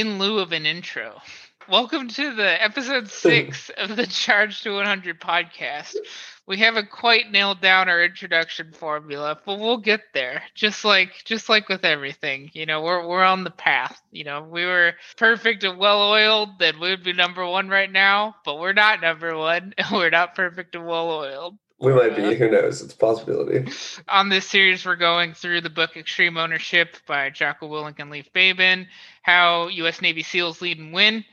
in lieu of an intro. Welcome to the episode six of the Charge to 100 podcast. We haven't quite nailed down our introduction formula, but we'll get there. Just like just like with everything, you know, we're we're on the path. You know, we were perfect and well oiled, then we would be number one right now. But we're not number one. and We're not perfect and well oiled. We might be. Uh, who knows? It's a possibility. On this series, we're going through the book Extreme Ownership by Jocko Willink and Leif Babin, how U.S. Navy SEALs lead and win.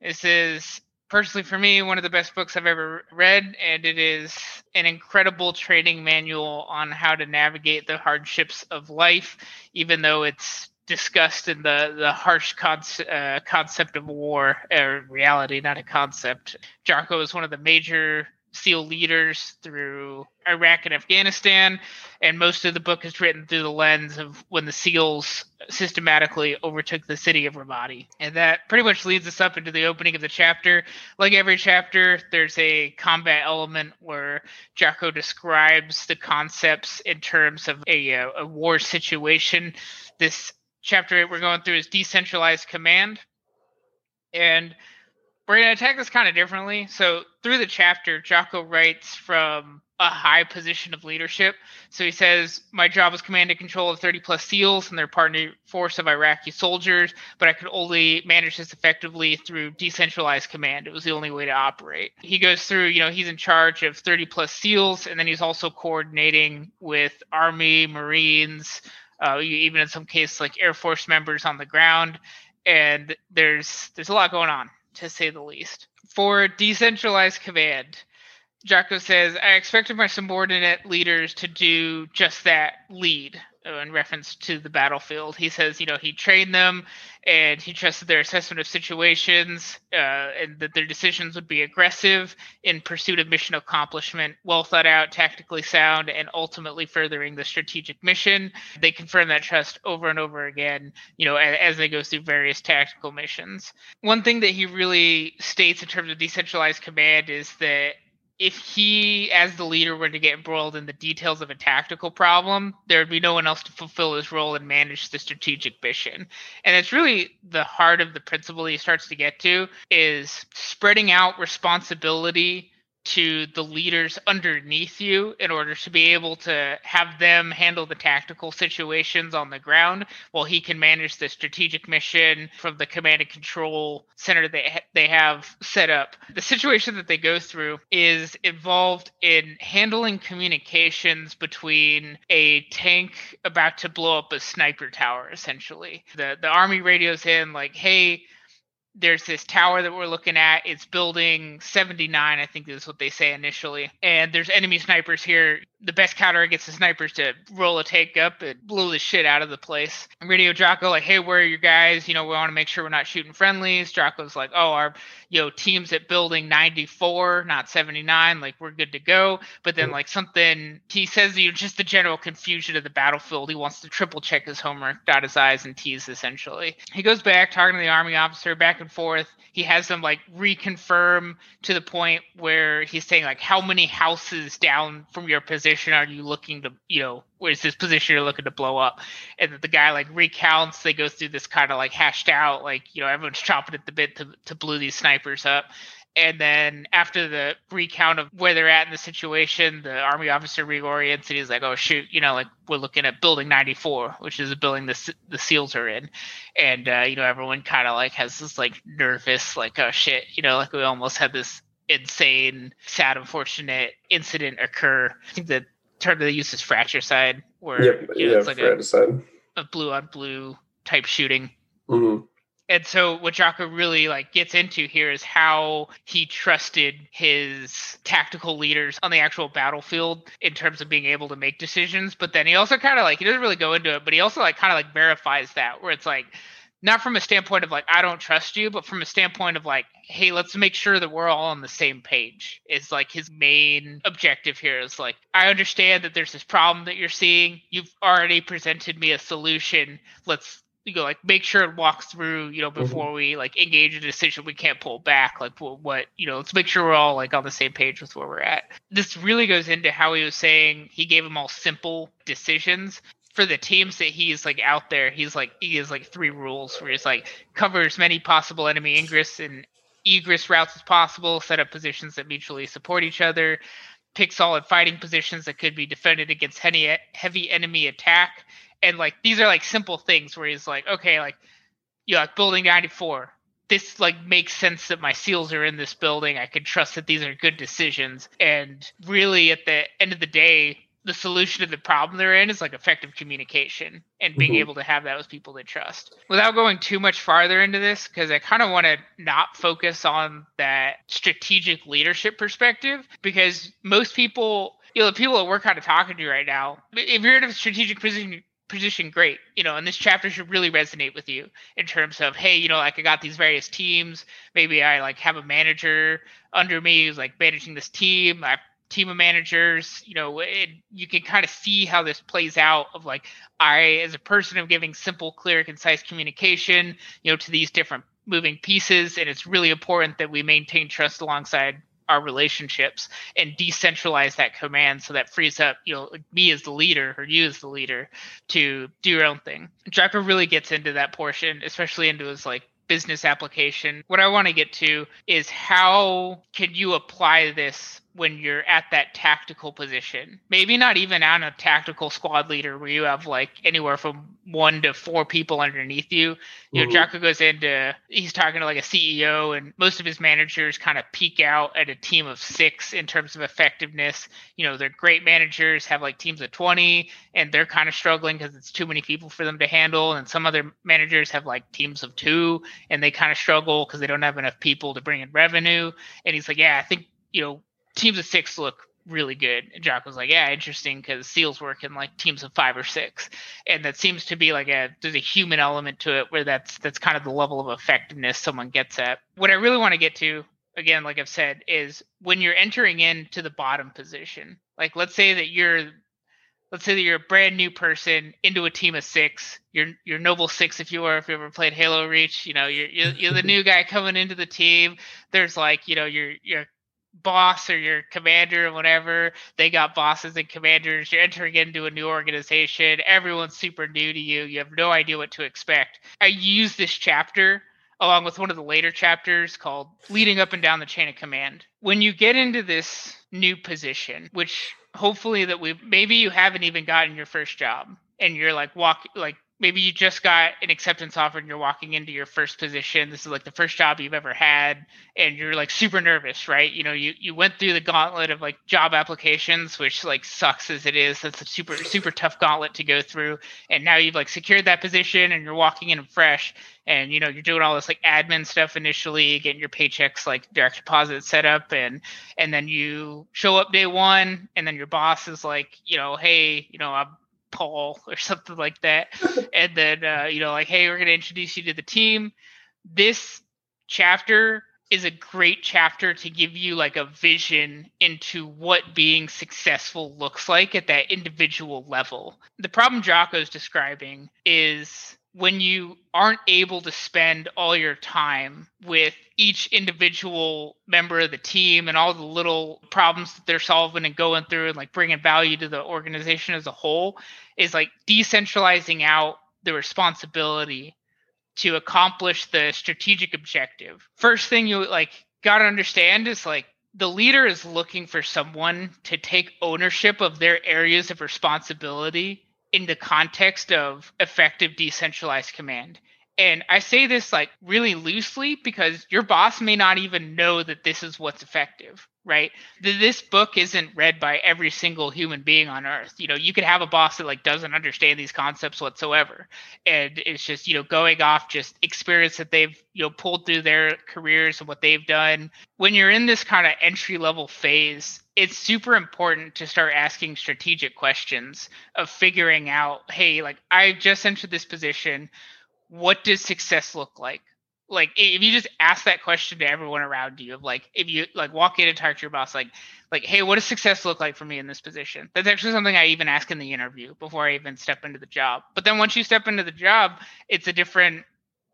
This is personally for me one of the best books I've ever read, and it is an incredible training manual on how to navigate the hardships of life, even though it's discussed in the the harsh uh, concept of war or reality, not a concept. Jocko is one of the major SEAL leaders through Iraq and Afghanistan, and most of the book is written through the lens of when the SEALs systematically overtook the city of Ramadi. And that pretty much leads us up into the opening of the chapter. Like every chapter, there's a combat element where Jocko describes the concepts in terms of a, uh, a war situation. This chapter we're going through is decentralized command. And we're going to attack this kind of differently. So through the chapter, Jocko writes from a high position of leadership. So he says, My job was command and control of 30 plus SEALs and their partner force of Iraqi soldiers, but I could only manage this effectively through decentralized command. It was the only way to operate. He goes through, you know, he's in charge of 30 plus SEALs, and then he's also coordinating with Army, Marines, uh, even in some cases like Air Force members on the ground. And there's there's a lot going on to say the least. For decentralized command, Jocko says, I expected my subordinate leaders to do just that lead in reference to the battlefield. He says, you know, he trained them and he trusted their assessment of situations uh, and that their decisions would be aggressive in pursuit of mission accomplishment, well thought out, tactically sound, and ultimately furthering the strategic mission. They confirm that trust over and over again, you know, as, as they go through various tactical missions. One thing that he really states in terms of decentralized command is that if he, as the leader, were to get embroiled in the details of a tactical problem, there would be no one else to fulfill his role and manage the strategic mission. And it's really the heart of the principle he starts to get to is spreading out responsibility to the leaders underneath you in order to be able to have them handle the tactical situations on the ground while he can manage the strategic mission from the command and control center they they have set up. The situation that they go through is involved in handling communications between a tank about to blow up a sniper tower essentially. The the army radios in like, "Hey, there's this tower that we're looking at. It's building 79, I think is what they say initially. And there's enemy snipers here. The best counter against the snipers to roll a take up and blow the shit out of the place. And Radio Jocko, like, hey, where are your guys? You know, we want to make sure we're not shooting friendlies. Jocko's like, oh, our you know teams at building 94, not 79. Like, we're good to go. But then, like, something he says, you know, just the general confusion of the battlefield. He wants to triple check his homework, dot his I's and T's essentially. He goes back, talking to the army officer, back and forth. He has them like reconfirm to the point where he's saying like, how many houses down from your position are you looking to, you know, where's this position you're looking to blow up? And the guy like recounts. They go through this kind of like hashed out, like you know, everyone's chopping at the bit to to blow these snipers up. And then after the recount of where they're at in the situation, the army officer reorients and he's like, "Oh shoot, you know, like we're looking at Building 94, which is a building the the SEALs are in." And uh, you know, everyone kind of like has this like nervous, like, "Oh shit," you know, like we almost had this insane, sad, unfortunate incident occur. I think the term they use is fratricide, where Yep, you know, yeah, it's like a, fratricide. a blue on blue type shooting Mhm. and so what Jocko really like gets into here is how he trusted his tactical leaders on the actual battlefield in terms of being able to make decisions. But then he also kind of like he doesn't really go into it, but he also like kind of like verifies that where it's like not from a standpoint of like I don't trust you, but from a standpoint of like, hey, let's make sure that we're all on the same page. Is like his main objective here is like I understand that there's this problem that you're seeing. You've already presented me a solution. Let's you go like make sure it walks through you know mm-hmm. before we like engage a decision we can't pull back like what, what you know let's make sure we're all like on the same page with where we're at this really goes into how he was saying he gave them all simple decisions for the teams that he's like out there, he's like he has like three rules where he's like cover as many possible enemy ingress and egress routes as possible, set up positions that mutually support each other, pick solid fighting positions that could be defended against heavy heavy enemy attack. And like these are like simple things where he's like, okay, like you know, like building 94. This like makes sense that my seals are in this building. I can trust that these are good decisions. And really at the end of the day, the solution to the problem they're in is like effective communication and being mm-hmm. able to have that with people they trust. Without going too much farther into this, because I kind of want to not focus on that strategic leadership perspective, because most people, you know, the people that we're kind of talking to right now, if you're in a strategic position, position great you know and this chapter should really resonate with you in terms of hey you know like i got these various teams maybe i like have a manager under me who's like managing this team i team of managers you know it, you can kind of see how this plays out of like i as a person am giving simple clear concise communication you know to these different moving pieces and it's really important that we maintain trust alongside our relationships and decentralize that command so that frees up you know me as the leader or you as the leader to do your own thing. Jocko really gets into that portion especially into his like business application. What i want to get to is how can you apply this when you're at that tactical position. Maybe not even on a tactical squad leader where you have like anywhere from one to four people underneath you. You know, Jocko goes into he's talking to like a CEO and most of his managers kind of peak out at a team of six in terms of effectiveness. You know, they're great managers, have like teams of 20, and they're kind of struggling because it's too many people for them to handle. And some other managers have like teams of two and they kind of struggle because they don't have enough people to bring in revenue. And he's like, Yeah, I think, you know, teams of six look really good. And Jock was like, yeah, interesting because SEALs work in like teams of five or six, and that seems to be like a there's a human element to it where that's that's kind of the level of effectiveness someone gets at. What I really want to get to again, like I've said, is when you're entering into the bottom position. Like let's say that you're let's say that you're a brand new person into a team of six. You're you're noble six if you are if you ever played Halo Reach. You know you're you're, you're the new guy coming into the team. There's like you know you're you're boss or your commander or whatever they got bosses and commanders you're entering into a new organization everyone's super new to you you have no idea what to expect. I use this chapter along with one of the later chapters called leading up and down the chain of command. When you get into this new position which hopefully that we maybe you haven't even gotten your first job and you're like walk like maybe you just got an acceptance offer and you're walking into your first position. This is like the first job you've ever had and you're like super nervous right? You know you, you went through the gauntlet of like job applications which like sucks as it is. That's a super super tough gauntlet to go through. And now you've like secured that position and you're walking in fresh. And you know you're doing all this like admin stuff initially getting your paychecks like direct deposit set up and and then you show up day one and then your boss is like you know hey you know i'm Paul or something like that. and then, uh, you know, like, hey, we're going to introduce you to the team. This chapter is a great chapter to give you like a vision into what being successful looks like at that individual level. The problem Jocko's describing is when you aren't able to spend all your time with each individual member of the team and all the little problems that they're solving and going through and like bringing value to the organization as a whole is like decentralizing out the responsibility to accomplish the strategic objective. First thing you like got to understand is like the leader is looking for someone to take ownership of their areas of responsibility in the context of effective decentralized command. And I say this like really loosely because your boss may not even know that this is what's effective, right? This book isn't read by every single human being on earth. You know, you could have a boss that like doesn't understand these concepts whatsoever. And it's just, you know, going off just experience that they've, you know, pulled through their careers and what they've done. When you're in this kind of entry level phase, it's super important to start asking strategic questions of figuring out, hey, like I just entered this position. What does success look like? Like if you just ask that question to everyone around you of like if you like walk in and talk to your boss like like hey what does success look like for me in this position that's actually something i even ask in the interview before i even step into the job but then once you step into the job it's a different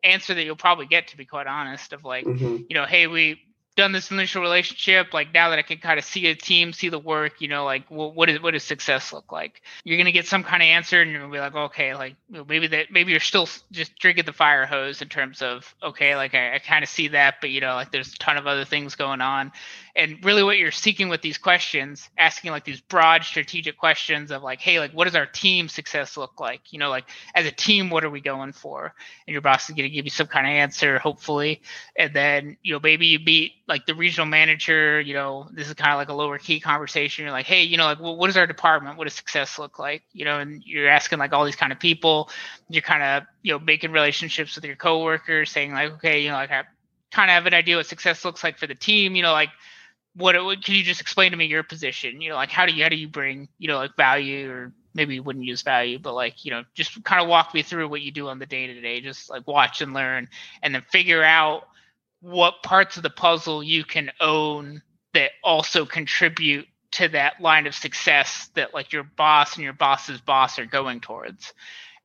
answer that you'll probably get to be quite honest of like mm-hmm. you know hey we done this initial relationship like now that i can kind of see a team see the work you know like well, what is what does success look like? You're gonna get some kind of answer and you're gonna be like okay like maybe that maybe you're still just drinking the fire hose in terms of okay like i, I kind of see that but you know like there's a ton of other things going on and really what you're seeking with these questions asking like these broad strategic questions of like hey like what does our team success look like? You know like as a team what are we going for? And your boss is going to give you some kind of answer hopefully. And then you know maybe you meet like the regional manager you know this is kind of like a lower key conversation. You're like hey you know like well, what is our department what does success look like? You know and you're asking like all these kind of people. You're kind of you know making relationships with your coworkers saying like okay you know like i kind of have an idea what success looks like for the team. You know like what it can you just explain to me your position? You know like how do you how do you bring you know like value or maybe you wouldn't use value but like you know just kind of walk me through what you do on the day to day just like watch and learn and then figure out what parts of the puzzle you can own that also contribute to that line of success that like your boss and your boss's boss are going towards.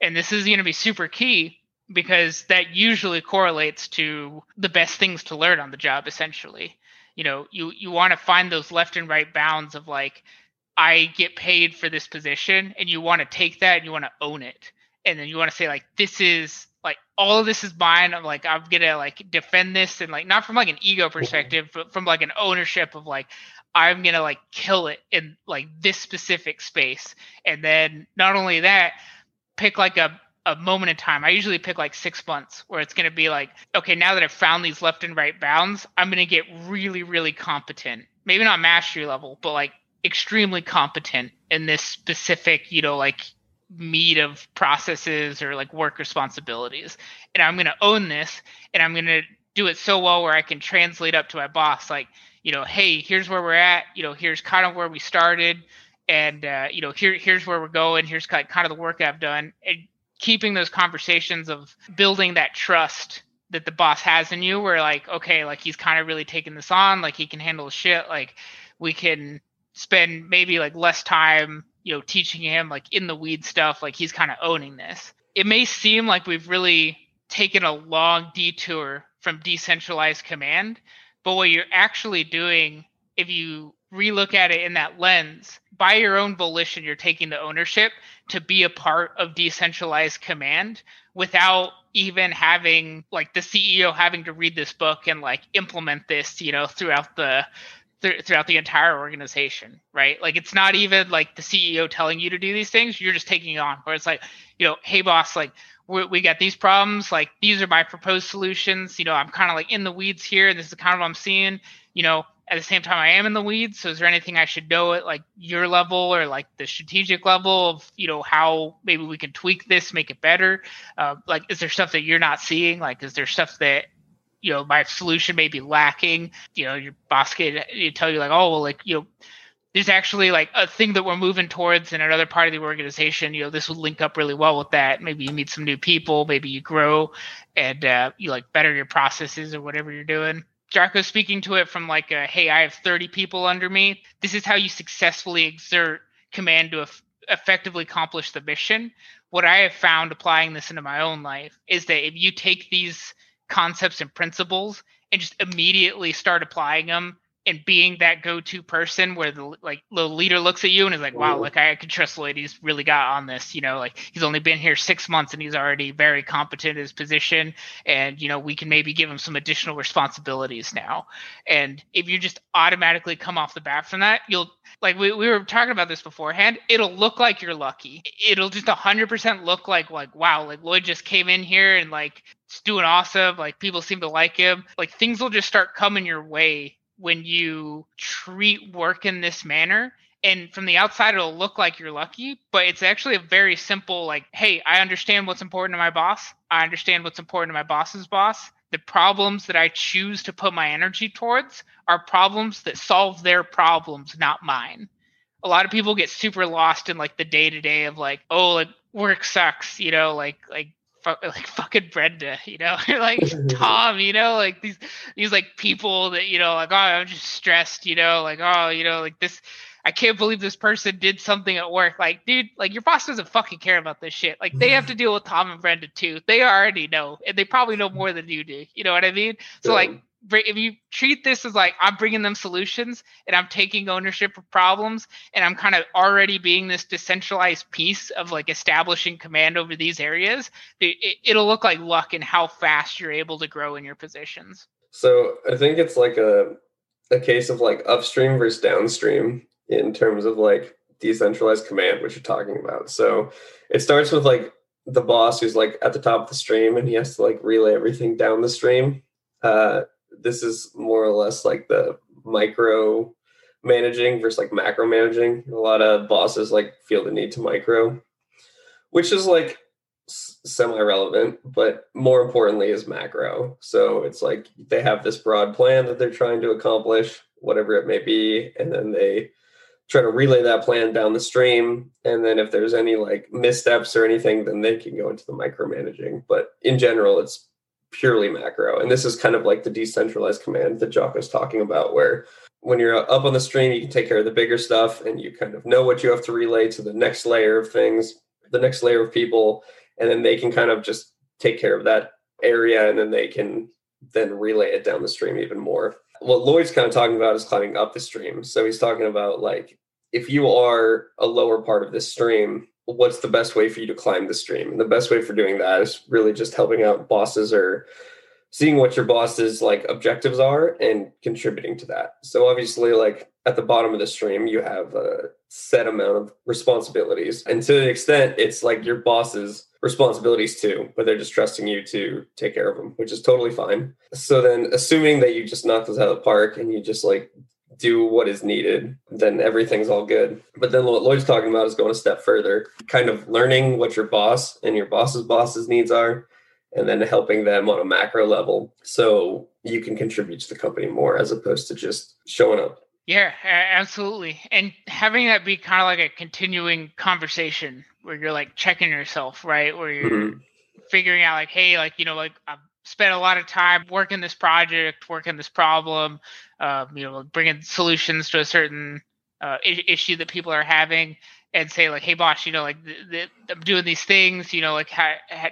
And this is going to be super key because that usually correlates to the best things to learn on the job essentially you know you you want to find those left and right bounds of like i get paid for this position and you want to take that and you want to own it. And then you want to say like this is like all of this is mine. I'm like i'm gonna like defend this and like not from like an ego perspective but from like an ownership of like i'm gonna like kill it in like this specific space. And then not only that pick like a a moment in time. I usually pick like six months where it's going to be like, okay, now that I've found these left and right bounds, I'm going to get really, really competent. Maybe not mastery level, but like extremely competent in this specific, you know, like meat of processes or like work responsibilities. And I'm going to own this and I'm going to do it so well where I can translate up to my boss, like, you know, hey, here's where we're at. You know, here's kind of where we started. And, uh, you know, here, here's where we're going. Here's kind of the work I've done. And keeping those conversations of building that trust that the boss has in you where like okay like he's kind of really taking this on like he can handle shit like we can spend maybe like less time you know teaching him like in the weed stuff like he's kind of owning this. It may seem like we've really taken a long detour from decentralized command but what you're actually doing if you relook at it in that lens. By your own volition you're taking the ownership to be a part of decentralized command without even having like the CEO having to read this book and like implement this, you know, throughout the th- throughout the entire organization, right? Like it's not even like the CEO telling you to do these things, you're just taking it on. Where it's like, you know, hey boss, like we, we got these problems, like these are my proposed solutions, you know, I'm kind of like in the weeds here and this is kind of what I'm seeing, you know, at the same time I am in the weeds. So is there anything I should know at like your level or like the strategic level of you know how maybe we can tweak this, make it better? Uh, like is there stuff that you're not seeing? Like is there stuff that you know my solution may be lacking? You know your boss could tell you like oh well like you know there's actually like a thing that we're moving towards in another part of the organization. You know, this would link up really well with that. Maybe you meet some new people, maybe you grow and uh, you like better your processes or whatever you're doing. Jocko speaking to it from like a, hey, I have 30 people under me. This is how you successfully exert command to effectively accomplish the mission. What I have found applying this into my own life is that if you take these concepts and principles and just immediately start applying them and being that go-to person where the like the leader looks at you and is like, wow, like I can trust Lloyd. He's really got on this. You know, like he's only been here six months and he's already very competent in his position. And you know, we can maybe give him some additional responsibilities now. And if you just automatically come off the bat from that, you'll like we, we were talking about this beforehand. It'll look like you're lucky. It'll just hundred percent look like like wow, like Lloyd just came in here and like it's doing awesome. Like people seem to like him. Like things will just start coming your way when you treat work in this manner and from the outside it'll look like you're lucky but it's actually a very simple like hey i understand what's important to my boss. I understand what's important to my boss's boss. The problems that i choose to put my energy towards are problems that solve their problems not mine. A lot of people get super lost in like the day to day of like oh like work sucks you know like like like fucking Brenda, you know, like Tom, you know, like these these like people that you know, like oh, I'm just stressed, you know, like oh, you know, like this. I can't believe this person did something at work. Like, dude, like your boss doesn't fucking care about this shit. Like, they have to deal with Tom and Brenda too. They already know, and they probably know more than you do. You know what I mean? So, like, if you treat this as like I'm bringing them solutions and I'm taking ownership of problems and I'm kind of already being this decentralized piece of like establishing command over these areas, it, it'll look like luck in how fast you're able to grow in your positions. So I think it's like a a case of like upstream versus downstream in terms of like decentralized command, which you're talking about. So it starts with like the boss who's like at the top of the stream and he has to like relay everything down the stream. Uh, this is more or less like the micro managing versus like macro managing. A lot of bosses like feel the need to micro, which is like semi relevant, but more importantly is macro. So it's like they have this broad plan that they're trying to accomplish, whatever it may be, and then they try to relay that plan down the stream. And then if there's any like missteps or anything, then they can go into the micromanaging. But in general, it's purely macro. And this is kind of like the decentralized command that Jock was talking about, where when you're up on the stream, you can take care of the bigger stuff and you kind of know what you have to relay to the next layer of things, the next layer of people, and then they can kind of just take care of that area and then they can then relay it down the stream even more. What Lloyd's kind of talking about is climbing up the stream. So he's talking about like if you are a lower part of this stream, what's the best way for you to climb the stream? And the best way for doing that is really just helping out bosses or seeing what your boss's like objectives are and contributing to that. So obviously like at the bottom of the stream you have a set amount of responsibilities. And to the extent it's like your boss's responsibilities too, but they're just trusting you to take care of them, which is totally fine. So then assuming that you just knock those out of the park and you just like do what is needed, then everything's all good. But then what Lloyd's talking about is going a step further, kind of learning what your boss and your boss's boss's needs are, and then helping them on a macro level so you can contribute to the company more as opposed to just showing up. Yeah, absolutely. And having that be kind of like a continuing conversation where you're like checking yourself, right? Where you're mm-hmm. figuring out like, hey, like, you know, like I've spent a lot of time working this project, working this problem, um, you know, bringing solutions to a certain uh, issue that people are having, and say like, hey, boss, you know, like th- th- I'm doing these things, you know, like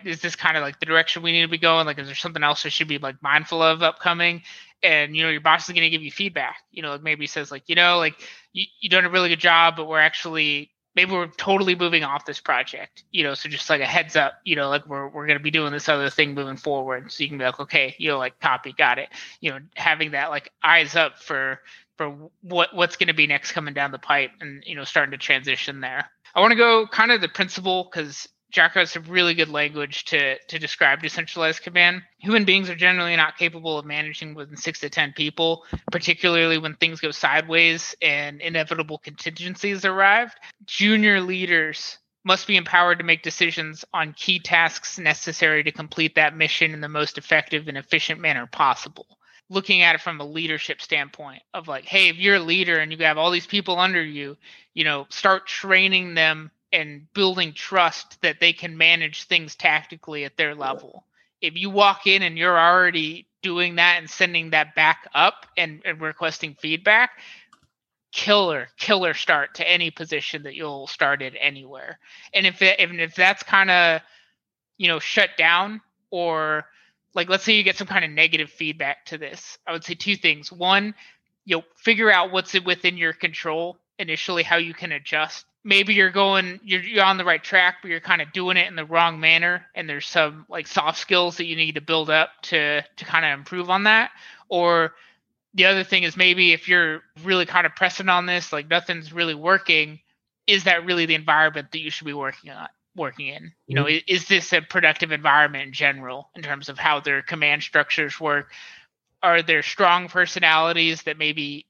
is this kind of like the direction we need to be going? Like, is there something else I should be like mindful of upcoming? And you know, your boss is going to give you feedback. You know, like maybe says like, you know, like you you done a really good job, but we're actually maybe we're totally moving off this project, you know, so just like a heads up, you know, like we're we're gonna be doing this other thing moving forward. So you can be like, okay, you know, like copy, got it. You know, having that like eyes up for for what what's gonna be next coming down the pipe and you know, starting to transition there. I want to go kind of the principle because Jocko has some really good language to to describe decentralized command. Human beings are generally not capable of managing more than six to ten people, particularly when things go sideways and inevitable contingencies arrive. Junior leaders must be empowered to make decisions on key tasks necessary to complete that mission in the most effective and efficient manner possible. Looking at it from a leadership standpoint of like, hey, if you're a leader and you have all these people under you, you know, start training them and building trust that they can manage things tactically at their level. If you walk in and you're already doing that and sending that back up and, and requesting feedback, killer killer start to any position that you'll start at anywhere. And if it, if, if that's kind of you know shut down or like let's say you get some kind of negative feedback to this, I would say two things. One, you know, figure out what's within your control initially, how you can adjust. Maybe you're going you're, you're on the right track but you're kind of doing it in the wrong manner and there's some like soft skills that you need to build up to to kind of improve on that. Or the other thing is maybe if you're really kind of pressing on this like nothing's really working is that really the environment that you should be working on working in? You know mm-hmm. is, is this a productive environment in general in terms of how their command structures work? Are there strong personalities that maybe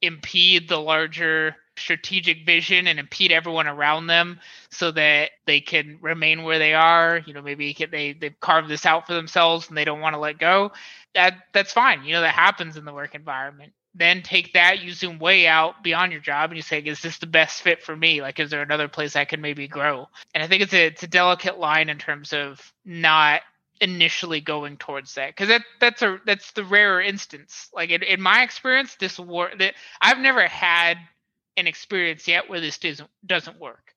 impede the larger strategic vision and impede everyone around them so that they can remain where they are. You know maybe they they've carved this out for themselves and they don't want to let go. That that's fine. You know that happens in the work environment. Then take that you zoom way out beyond your job and you say is this the best fit for me? Like is there another place i can maybe grow? And i think it's a it's a delicate line in terms of not initially going towards that because that that's a that's the rarer instance. Like in, in my experience this war that i've never had an experience yet where this doesn't doesn't work.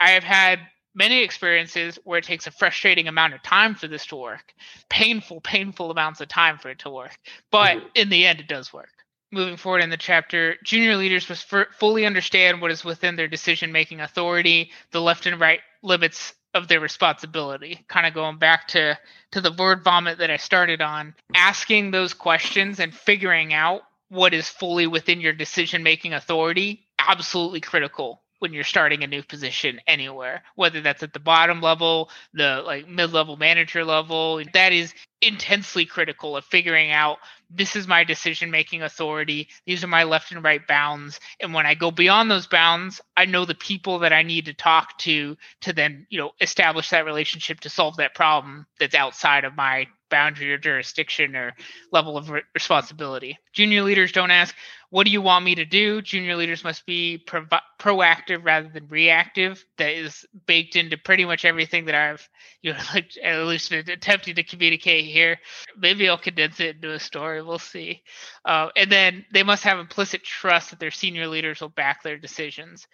I have had many experiences where it takes a frustrating amount of time for this to work, painful, painful amounts of time for it to work. But mm-hmm. in the end, it does work. Moving forward in the chapter, junior leaders must f- fully understand what is within their decision making authority, the left and right limits of their responsibility. Kind of going back to, to the word vomit that I started on, asking those questions and figuring out what is fully within your decision making authority, absolutely critical when you're starting a new position anywhere, whether that's at the bottom level, the like mid-level manager level. That is intensely critical of figuring out this is my decision making authority. These are my left and right bounds. And when I go beyond those bounds, I know the people that I need to talk to to then, you know, establish that relationship to solve that problem that's outside of my boundary or jurisdiction or level of re- responsibility. Junior leaders don't ask, what do you want me to do? Junior leaders must be pro- proactive rather than reactive. That is baked into pretty much everything that I've, you know, like, at least attempting to communicate here. Maybe I'll condense it into a story. We'll see. Uh, and then they must have implicit trust that their senior leaders will back their decisions.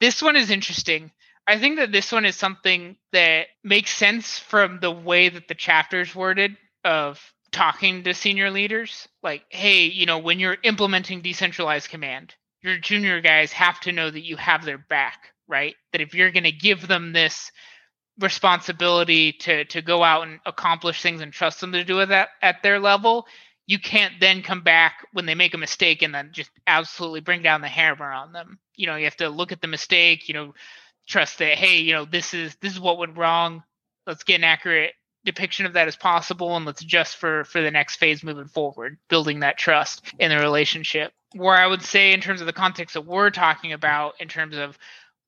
This one is interesting. I think that this one is something that makes sense from the way that the chapter's worded of talking to senior leaders. Like hey you know when you're implementing decentralized command your junior guys have to know that you have their back right? That if you're going to give them this responsibility to to go out and accomplish things and trust them to do it at, at their level you can't then come back when they make a mistake and then just absolutely bring down the hammer on them. You know you have to look at the mistake you know trust that hey you know this is this is what went wrong. Let's get an accurate depiction of that as possible and let's adjust for for the next phase moving forward building that trust in the relationship. Where i would say in terms of the context that we're talking about in terms of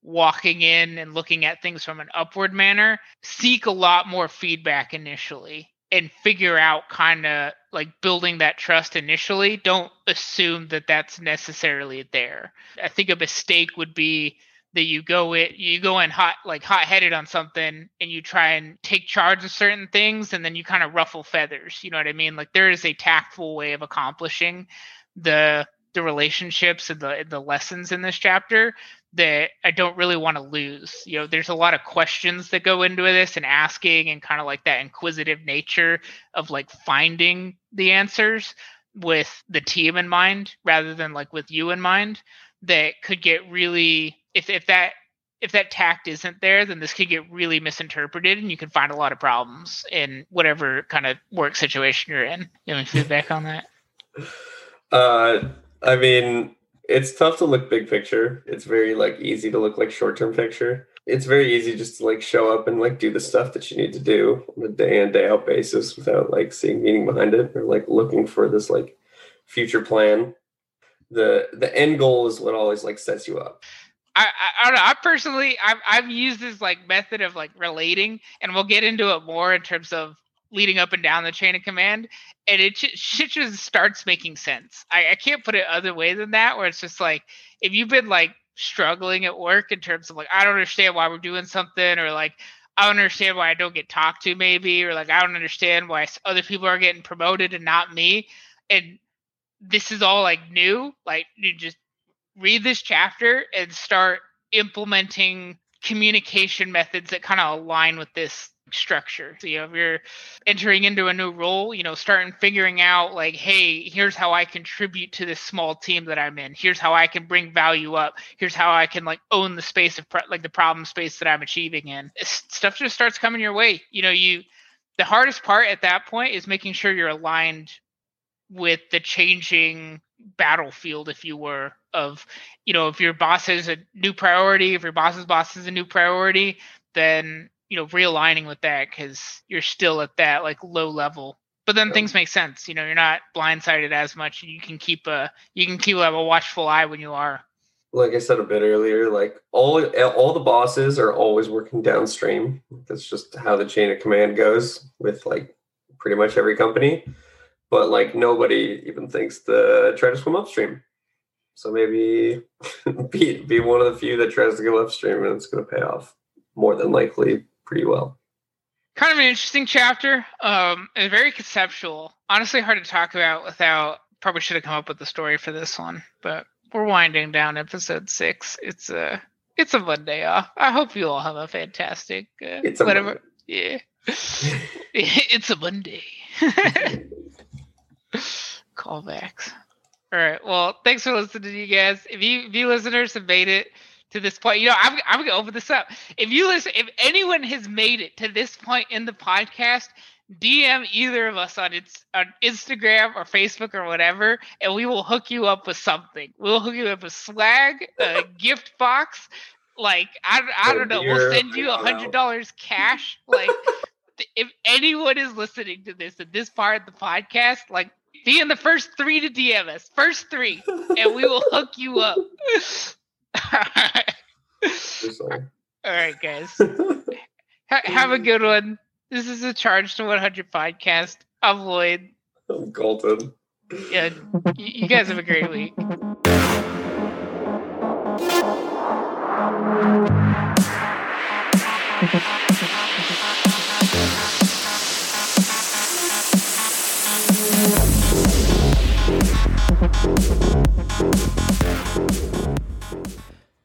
walking in and looking at things from an upward manner seek a lot more feedback initially and figure out kind of like building that trust initially. Don't assume that that's necessarily there. I think a mistake would be that you go it you go in hot like hot headed on something and you try and take charge of certain things and then you kind of ruffle feathers you know what i mean like there is a tactful way of accomplishing the the relationships and the the lessons in this chapter that I don't really want to lose. You know, there's a lot of questions that go into this and asking and kind of like that inquisitive nature of like finding the answers with the team in mind rather than like with you in mind that could get really if if that if that tact isn't there, then this could get really misinterpreted, and you can find a lot of problems in whatever kind of work situation you're in. You have any feedback on that? Uh, I mean, it's tough to look big picture. It's very like easy to look like short term picture. It's very easy just to like show up and like do the stuff that you need to do on a day in day out basis without like seeing meaning behind it or like looking for this like future plan. The the end goal is what always like sets you up. I, I, I don't know. I personally, I've, I've used this like method of like relating, and we'll get into it more in terms of leading up and down the chain of command, and it shit just starts making sense. I, I can't put it other way than that, where it's just like if you've been like struggling at work in terms of like I don't understand why we're doing something, or like I don't understand why I don't get talked to, maybe, or like I don't understand why other people are getting promoted and not me, and this is all like new. Like you just read this chapter and start implementing communication methods that kind of align with this structure. So, you know, if you're entering into a new role, you know, starting figuring out like, hey, here's how I contribute to this small team that I'm in. Here's how I can bring value up. Here's how I can like own the space of like the problem space that I'm achieving in. Stuff just starts coming your way. You know, you the hardest part at that point is making sure you're aligned with the changing battlefield, if you were, of you know, if your boss has a new priority, if your boss's boss is a new priority, then you know, realigning with that because you're still at that like low level. But then things make sense. You know, you're not blindsided as much. You can keep a you can keep have a watchful eye when you are. Like I said a bit earlier, like all all the bosses are always working downstream. That's just how the chain of command goes with like pretty much every company but like nobody even thinks to try to swim upstream. So maybe be be one of the few that tries to go upstream, and it's going to pay off more than likely pretty well. Kind of an interesting chapter. Um, and very conceptual. Honestly, hard to talk about without. Probably should have come up with the story for this one, but we're winding down episode six. It's uh It's a Monday off. I hope you all have a fantastic uh, It's a whatever. Monday. Yeah. it's a Monday. Callbacks. All right. Well, thanks for listening to you guys. If you if you listeners have made it to this point, you know I'm I'm gonna open this up. If you listen, if anyone has made it to this point in the podcast, DM either of us on its on Instagram or Facebook or whatever, and we will hook you up with something. We'll hook you up with swag, a gift box. Like I, I don't know. We'll send you a hundred dollars cash. Like if anyone is listening to this at this part of the podcast, like be in the first three to DM us, first three, and we will hook you up. Seriously. All right, guys. Ha- have a good one. This is a Charge to 100 podcast. I'm Lloyd. I'm Colton. Yeah, you guys have a great week.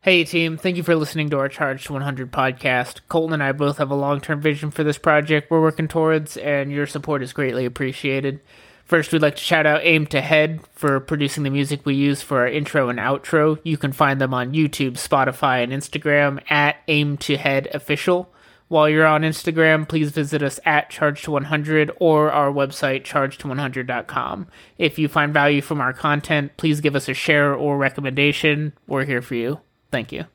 Hey team, thank you for listening to our Charge to 100 podcast. Colton and I both have a long-term vision for this project we're working towards, and your support is greatly appreciated. First, we'd like to shout out Aim to Head for producing the music we use for our intro and outro. You can find them on YouTube, Spotify, and Instagram at Aim to Head Official. While you're on Instagram, please visit us at Charge to 100 or our website, charge to100.com. If you find value from our content, please give us a share or recommendation. We're here for you. Thank you.